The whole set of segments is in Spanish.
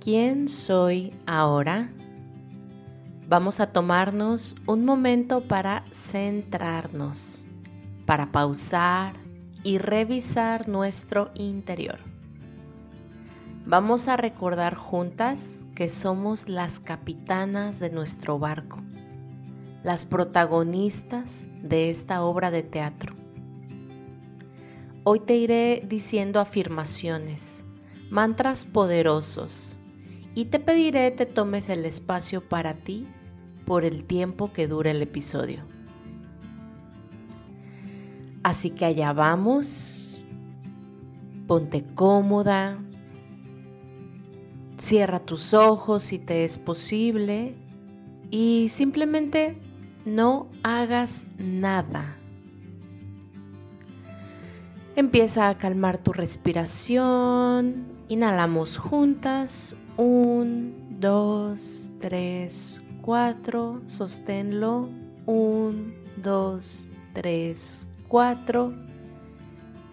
¿Quién soy ahora? Vamos a tomarnos un momento para centrarnos, para pausar y revisar nuestro interior. Vamos a recordar juntas que somos las capitanas de nuestro barco, las protagonistas de esta obra de teatro. Hoy te iré diciendo afirmaciones, mantras poderosos y te pediré te tomes el espacio para ti por el tiempo que dure el episodio. Así que allá vamos, ponte cómoda, Cierra tus ojos si te es posible y simplemente no hagas nada. Empieza a calmar tu respiración. Inhalamos juntas. Un, dos, tres, cuatro. Sosténlo. Un, dos, tres, cuatro.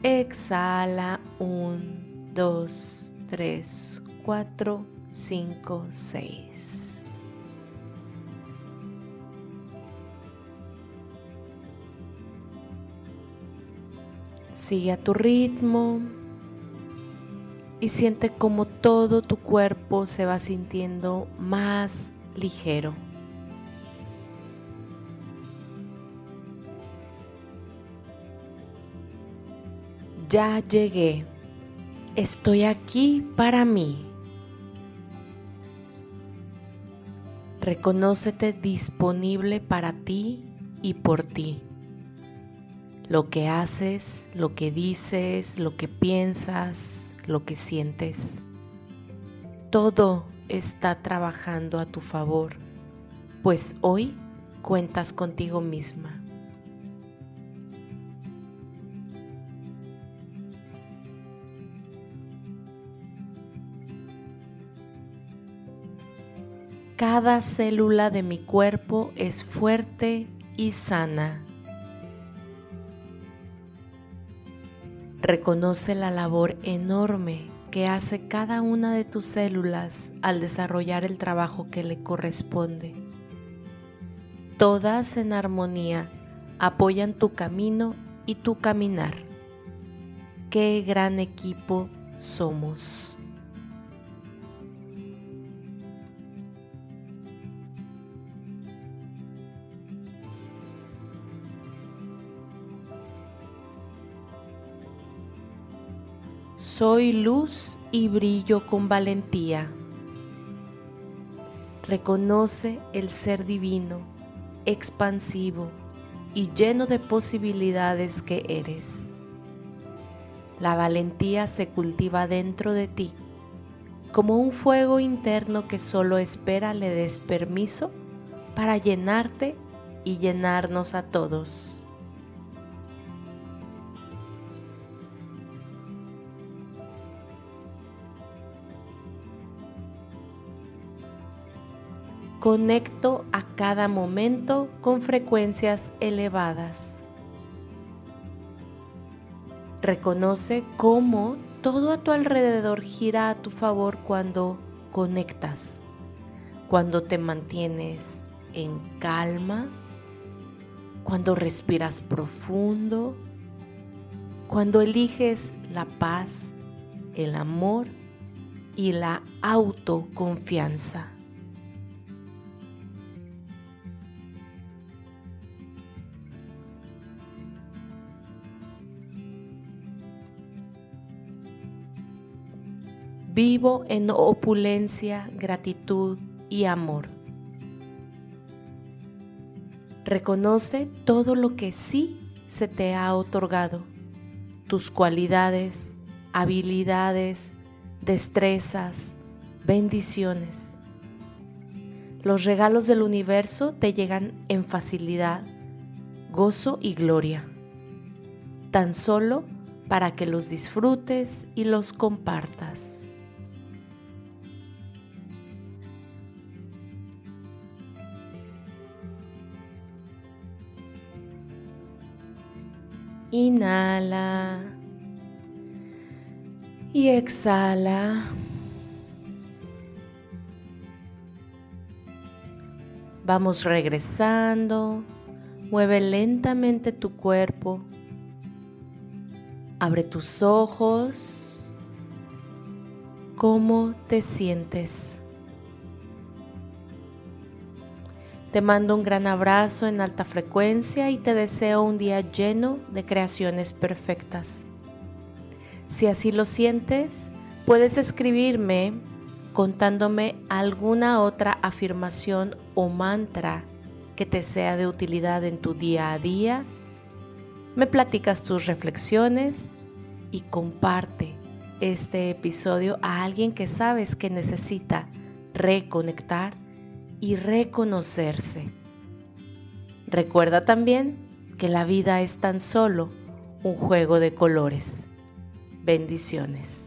Exhala. Un, dos, tres, 4, 5, 6. Sigue a tu ritmo y siente como todo tu cuerpo se va sintiendo más ligero. Ya llegué. Estoy aquí para mí. Reconócete disponible para ti y por ti. Lo que haces, lo que dices, lo que piensas, lo que sientes. Todo está trabajando a tu favor, pues hoy cuentas contigo misma. Cada célula de mi cuerpo es fuerte y sana. Reconoce la labor enorme que hace cada una de tus células al desarrollar el trabajo que le corresponde. Todas en armonía apoyan tu camino y tu caminar. Qué gran equipo somos. Soy luz y brillo con valentía. Reconoce el ser divino, expansivo y lleno de posibilidades que eres. La valentía se cultiva dentro de ti, como un fuego interno que solo espera le des permiso para llenarte y llenarnos a todos. Conecto a cada momento con frecuencias elevadas. Reconoce cómo todo a tu alrededor gira a tu favor cuando conectas, cuando te mantienes en calma, cuando respiras profundo, cuando eliges la paz, el amor y la autoconfianza. Vivo en opulencia, gratitud y amor. Reconoce todo lo que sí se te ha otorgado, tus cualidades, habilidades, destrezas, bendiciones. Los regalos del universo te llegan en facilidad, gozo y gloria, tan solo para que los disfrutes y los compartas. inhala y exhala. Vamos regresando, mueve lentamente tu cuerpo, abre tus ojos, ¿cómo te sientes? Te mando un gran abrazo en alta frecuencia y te deseo un día lleno de creaciones perfectas. Si así lo sientes, puedes escribirme contándome alguna otra afirmación o mantra que te sea de utilidad en tu día a día. Me platicas tus reflexiones y comparte este episodio a alguien que sabes que necesita reconectar y reconocerse. Recuerda también que la vida es tan solo un juego de colores. Bendiciones.